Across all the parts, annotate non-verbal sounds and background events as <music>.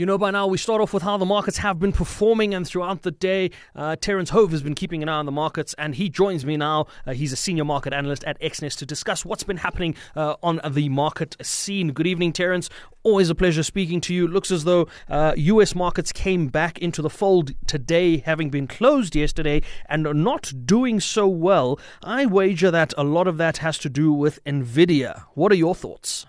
You know, by now we start off with how the markets have been performing, and throughout the day, uh, Terence Hove has been keeping an eye on the markets, and he joins me now. Uh, he's a senior market analyst at Exness to discuss what's been happening uh, on the market scene. Good evening, Terence. Always a pleasure speaking to you. Looks as though U.S. Uh, markets came back into the fold today, having been closed yesterday and not doing so well. I wager that a lot of that has to do with Nvidia. What are your thoughts?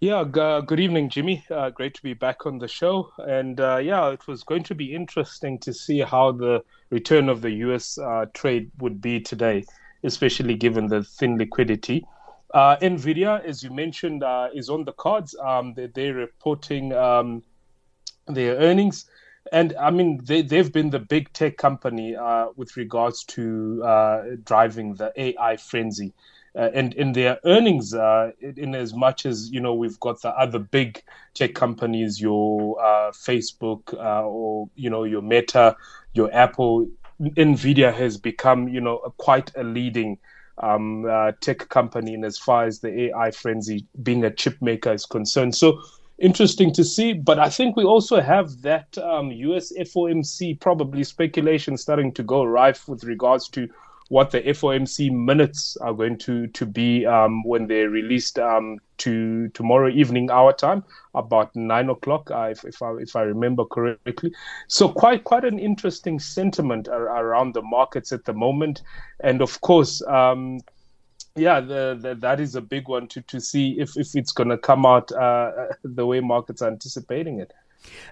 Yeah, uh, good evening, Jimmy. Uh, great to be back on the show. And uh, yeah, it was going to be interesting to see how the return of the US uh, trade would be today, especially given the thin liquidity. Uh, Nvidia, as you mentioned, uh, is on the cards. Um, they, they're reporting um, their earnings. And I mean, they, they've been the big tech company with regards to driving the AI frenzy uh, and in their earnings, uh, in as much as you know, we've got the other big tech companies, your uh, Facebook uh, or you know your Meta, your Apple, Nvidia has become you know a, quite a leading um, uh, tech company in as far as the AI frenzy being a chip maker is concerned. So interesting to see. But I think we also have that um, US FOMC probably speculation starting to go rife with regards to what the FOMC minutes are going to to be um, when they're released um, to tomorrow evening our time about nine o'clock uh, if if I, if I remember correctly. So quite quite an interesting sentiment ar- around the markets at the moment, and of course. Um, yeah, the, the, that is a big one to, to see if, if it's going to come out uh, <laughs> the way markets are anticipating it.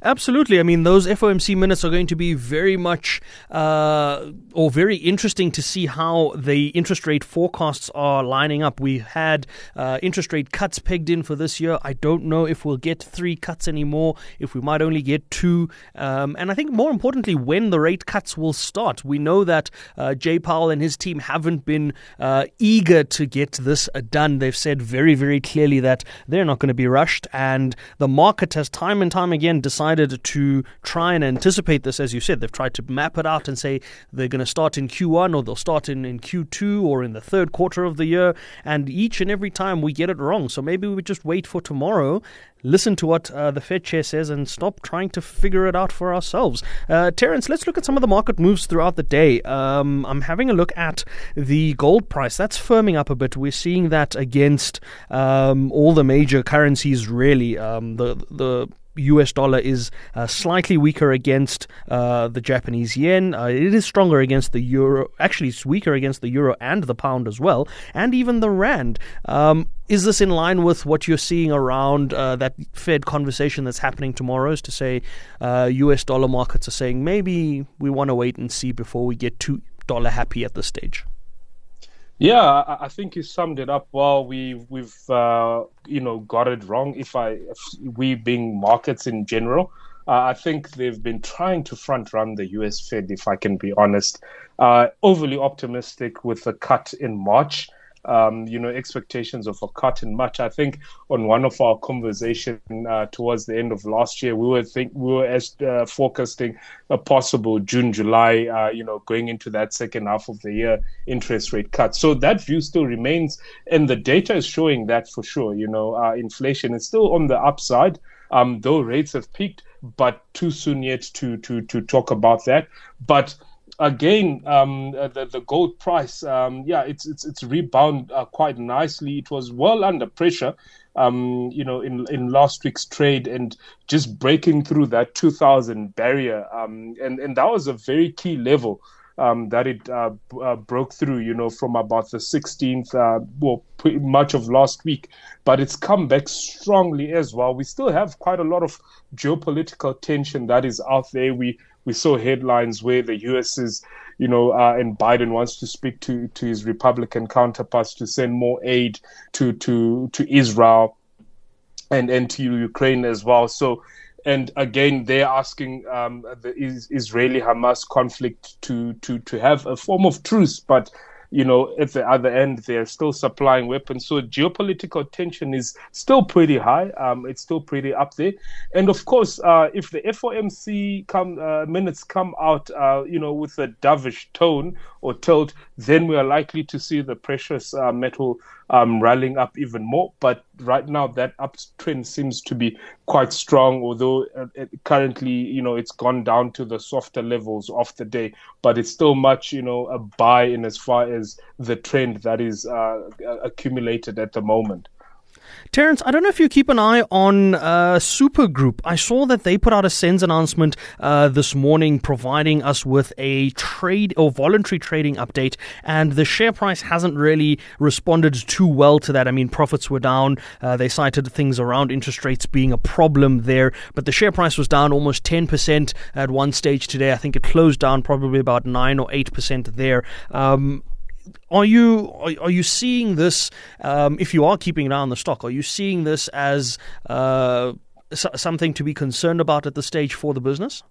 Absolutely. I mean, those FOMC minutes are going to be very much uh, or very interesting to see how the interest rate forecasts are lining up. We had uh, interest rate cuts pegged in for this year. I don't know if we'll get three cuts anymore, if we might only get two. Um, and I think more importantly, when the rate cuts will start. We know that uh, Jay Powell and his team haven't been uh, eager to get this done. They've said very, very clearly that they're not going to be rushed. And the market has time and time again decided to try and anticipate this, as you said. They've tried to map it out and say they're going to start in Q1 or they'll start in, in Q2 or in the third quarter of the year. And each and every time we get it wrong. So maybe we just wait for tomorrow listen to what uh, the Fed chair says and stop trying to figure it out for ourselves. Uh, Terence, let's look at some of the market moves throughout the day. Um, I'm having a look at the gold price. That's firming up a bit. We're seeing that against um, all the major currencies, really. Um, the the US dollar is uh, slightly weaker against uh, the Japanese yen. Uh, it is stronger against the euro. Actually, it's weaker against the euro and the pound as well, and even the rand. Um, is this in line with what you're seeing around uh, that Fed conversation that's happening tomorrow? Is to say, US uh, dollar markets are saying maybe we want to wait and see before we get too dollar happy at this stage. Yeah, I think you summed it up well. We we've uh, you know got it wrong. If I if we being markets in general, uh, I think they've been trying to front run the U.S. Fed. If I can be honest, uh, overly optimistic with the cut in March um, you know, expectations of a cut in March. I think on one of our conversation uh, towards the end of last year, we were think we were as, uh, forecasting a possible June, July, uh, you know, going into that second half of the year interest rate cut. So that view still remains, and the data is showing that for sure. You know, uh, inflation is still on the upside, um, though rates have peaked, but too soon yet to to to talk about that. But again, um, uh, the, the gold price, um, yeah, it's it's it's rebound uh, quite nicely. It was well under pressure, um, you know, in in last week's trade and just breaking through that 2,000 barrier, um, and and that was a very key level. Um, that it uh, uh, broke through, you know, from about the 16th, uh, well, pretty much of last week, but it's come back strongly as well. We still have quite a lot of geopolitical tension that is out there. We we saw headlines where the U.S. is, you know, uh, and Biden wants to speak to to his Republican counterparts to send more aid to to to Israel and and to Ukraine as well. So. And again, they're asking um, the Israeli Hamas conflict to, to, to have a form of truce, but you know, at the other end, they're still supplying weapons. So geopolitical tension is still pretty high. Um, it's still pretty up there. And of course, uh, if the FOMC come uh, minutes come out, uh, you know, with a dovish tone or tilt, then we are likely to see the precious uh, metal um, rallying up even more. But right now, that uptrend seems to be quite strong, although uh, currently, you know, it's gone down to the softer levels of the day. But it's still much, you know, a buy in as far as the trend that is uh, accumulated at the moment. Terence, I don't know if you keep an eye on uh, Super Group. I saw that they put out a SENS announcement uh, this morning providing us with a trade or voluntary trading update, and the share price hasn't really responded too well to that. I mean, profits were down. Uh, they cited things around interest rates being a problem there, but the share price was down almost 10% at one stage today. I think it closed down probably about 9 or 8% there. Um, are you are, are you seeing this? Um, if you are keeping an eye on the stock, are you seeing this as uh, something to be concerned about at the stage for the business?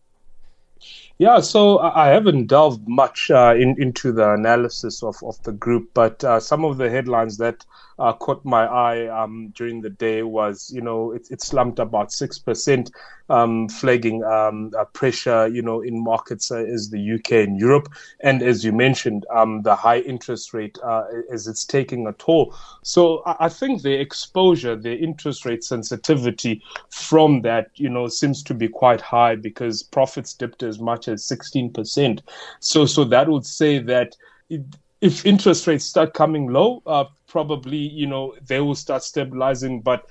Yeah, so I haven't delved much uh, in, into the analysis of, of the group, but uh, some of the headlines that uh, caught my eye um, during the day was, you know, it, it slumped about 6%, um, flagging um, pressure, you know, in markets uh, as the UK and Europe. And as you mentioned, um, the high interest rate uh, as it's taking a toll. So I, I think the exposure, the interest rate sensitivity from that, you know, seems to be quite high because profits dipped as much as 16%. So, so that would say that it, if interest rates start coming low, uh, probably you know they will start stabilizing. But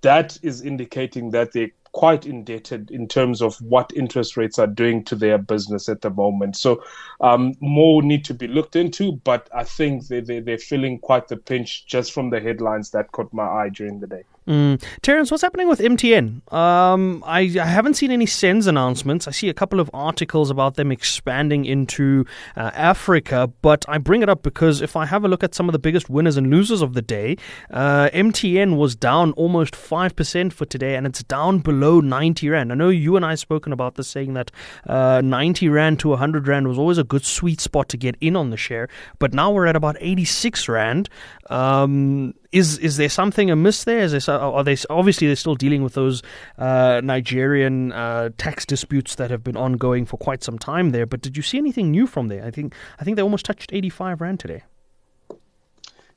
that is indicating that they're quite indebted in terms of what interest rates are doing to their business at the moment. So um, more need to be looked into, but I think they, they, they're feeling quite the pinch just from the headlines that caught my eye during the day. Mm. Terence, what's happening with MTN? Um, I, I, haven't seen any SENS announcements. I see a couple of articles about them expanding into uh, Africa, but I bring it up because if I have a look at some of the biggest winners and losers of the day, uh, MTN was down almost 5% for today, and it's down below 90 Rand. I know you and I have spoken about this, saying that uh, 90 Rand to 100 Rand was always a good sweet spot to get in on the share, but now we're at about 86 Rand. Um, is is there something amiss there? Is there, are they obviously they're still dealing with those uh, Nigerian uh, tax disputes that have been ongoing for quite some time there? But did you see anything new from there? I think I think they almost touched eighty five rand today.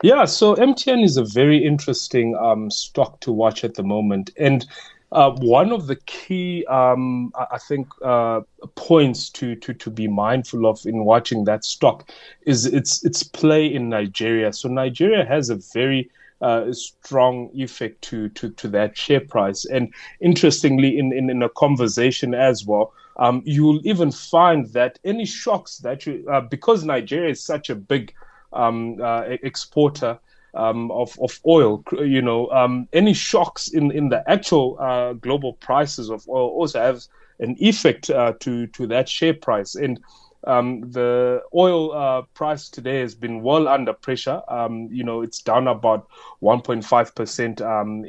Yeah, so MTN is a very interesting um, stock to watch at the moment, and uh, one of the key, um, I think, uh, points to, to, to be mindful of in watching that stock is its its play in Nigeria. So Nigeria has a very uh, strong effect to, to, to that share price. And interestingly, in, in, in a conversation as well, um, you'll even find that any shocks that you, uh, because Nigeria is such a big um, uh, exporter, um, of of oil. You know, um, any shocks in in the actual uh, global prices of oil also have an effect uh, to to that share price. And um, the oil uh, price today has been well under pressure. Um, you know, it's down about 1.5 percent um,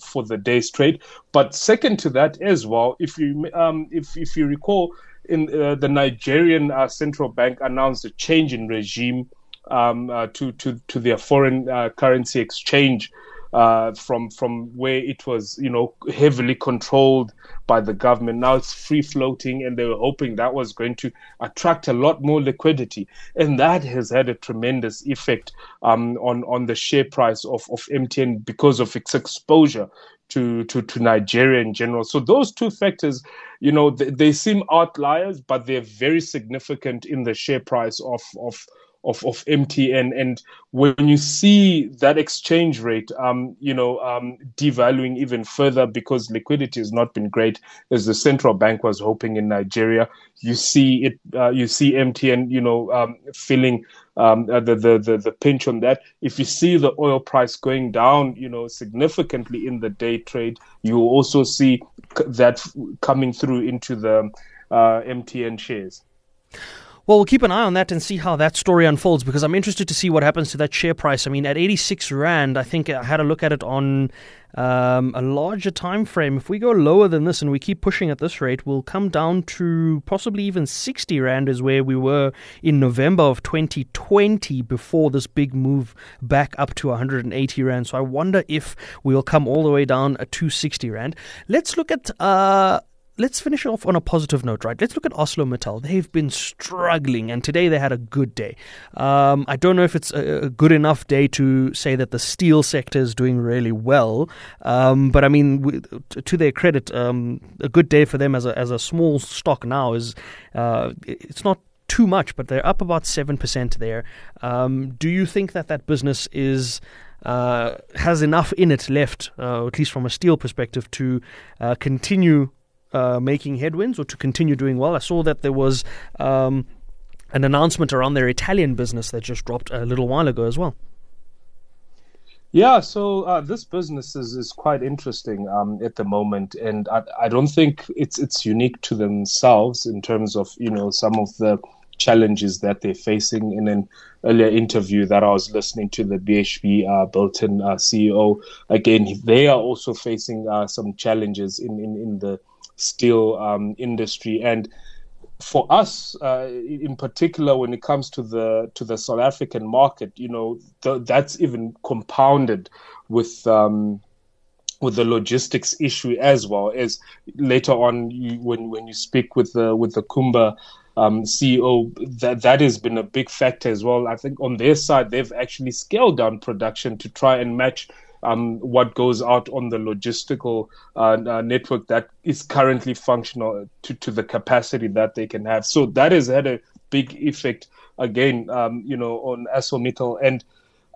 for the day's trade. But second to that as well, if you um, if if you recall, in uh, the Nigerian uh, central bank announced a change in regime um, uh, to to to their foreign uh, currency exchange uh, from from where it was you know heavily controlled by the government. Now it's free floating, and they were hoping that was going to attract a lot more liquidity, and that has had a tremendous effect um, on on the share price of of MTN because of its exposure to, to, to Nigeria in general. So those two factors, you know, they, they, seem outliers, but they're very significant in the share price of, of, of, of MTN. And when you see that exchange rate, um, you know, um, devaluing even further because liquidity has not been great, as the central bank was hoping in Nigeria, you see it, uh, you see MTN, you know, um, feeling um, uh, the, the, the the pinch on that. If you see the oil price going down, you know, significantly in the day trade, you also see that coming through into the uh, MTN shares. Well, we'll keep an eye on that and see how that story unfolds because I'm interested to see what happens to that share price. I mean, at 86 rand, I think I had a look at it on um, a larger time frame. If we go lower than this and we keep pushing at this rate, we'll come down to possibly even 60 rand is where we were in November of 2020 before this big move back up to 180 rand. So I wonder if we'll come all the way down to 60 rand. Let's look at. Uh, let's finish off on a positive note, right? Let's look at Oslo ArcelorMittal. They've been struggling, and today they had a good day. Um, I don't know if it's a, good enough day to say that the steel sector is doing really well, um, but I mean, to their credit, um, a good day for them as a as a small stock now is uh, it's not too much, but they're up about seven percent there. Um, do you think that that business is uh, has enough in it left, uh, at least from a steel perspective, to uh, continue uh, making headwinds or to continue doing well. I saw that there was um, an announcement around their Italian business that just dropped a little while ago as well. Yeah, so uh, this business is, is quite interesting um, at the moment, and I, I don't think it's it's unique to themselves in terms of you know some of the challenges that they're facing. In an earlier interview that I was listening to, the BHP uh, Billiton uh, CEO again, they are also facing uh, some challenges in, in in the steel um, industry. And for us, uh, in particular, when it comes to the to the South African market, you know, th- that's even compounded with. Um, with the logistics issue as well as later on you, when when you speak with the with the Kumba um, CEO, that that has been a big factor as well. I think on their side, they've actually scaled down production to try and match um, what goes out on the logistical uh, uh, network that is currently functional to, to the capacity that they can have. So that has had a big effect again, um, you know, on ArcelorMittal and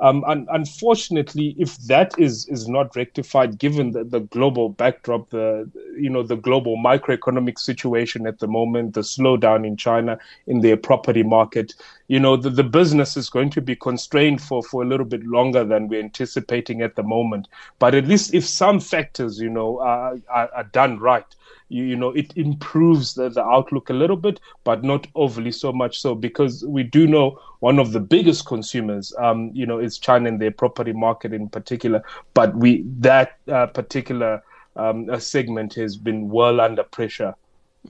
um, un- unfortunately, if that is is not rectified, given the, the global backdrop, the you know the global microeconomic situation at the moment, the slowdown in China in their property market, you know the, the business is going to be constrained for for a little bit longer than we're anticipating at the moment. But at least if some factors, you know, are, are, are done right, you, you know it improves the, the outlook a little bit but not overly so much so because we do know one of the biggest consumers um, you know is china and their property market in particular but we that uh, particular um, segment has been well under pressure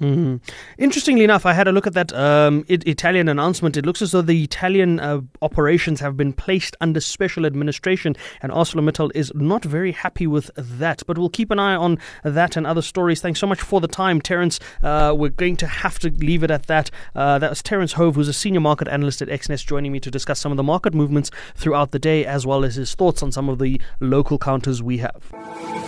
Mm-hmm. Interestingly enough, I had a look at that um, it, Italian announcement. It looks as though the Italian uh, operations have been placed under special administration, and ArcelorMittal is not very happy with that. But we'll keep an eye on that and other stories. Thanks so much for the time, Terence. Uh, we're going to have to leave it at that. Uh, that was Terence Hove, who's a senior market analyst at Exness, joining me to discuss some of the market movements throughout the day, as well as his thoughts on some of the local counters we have.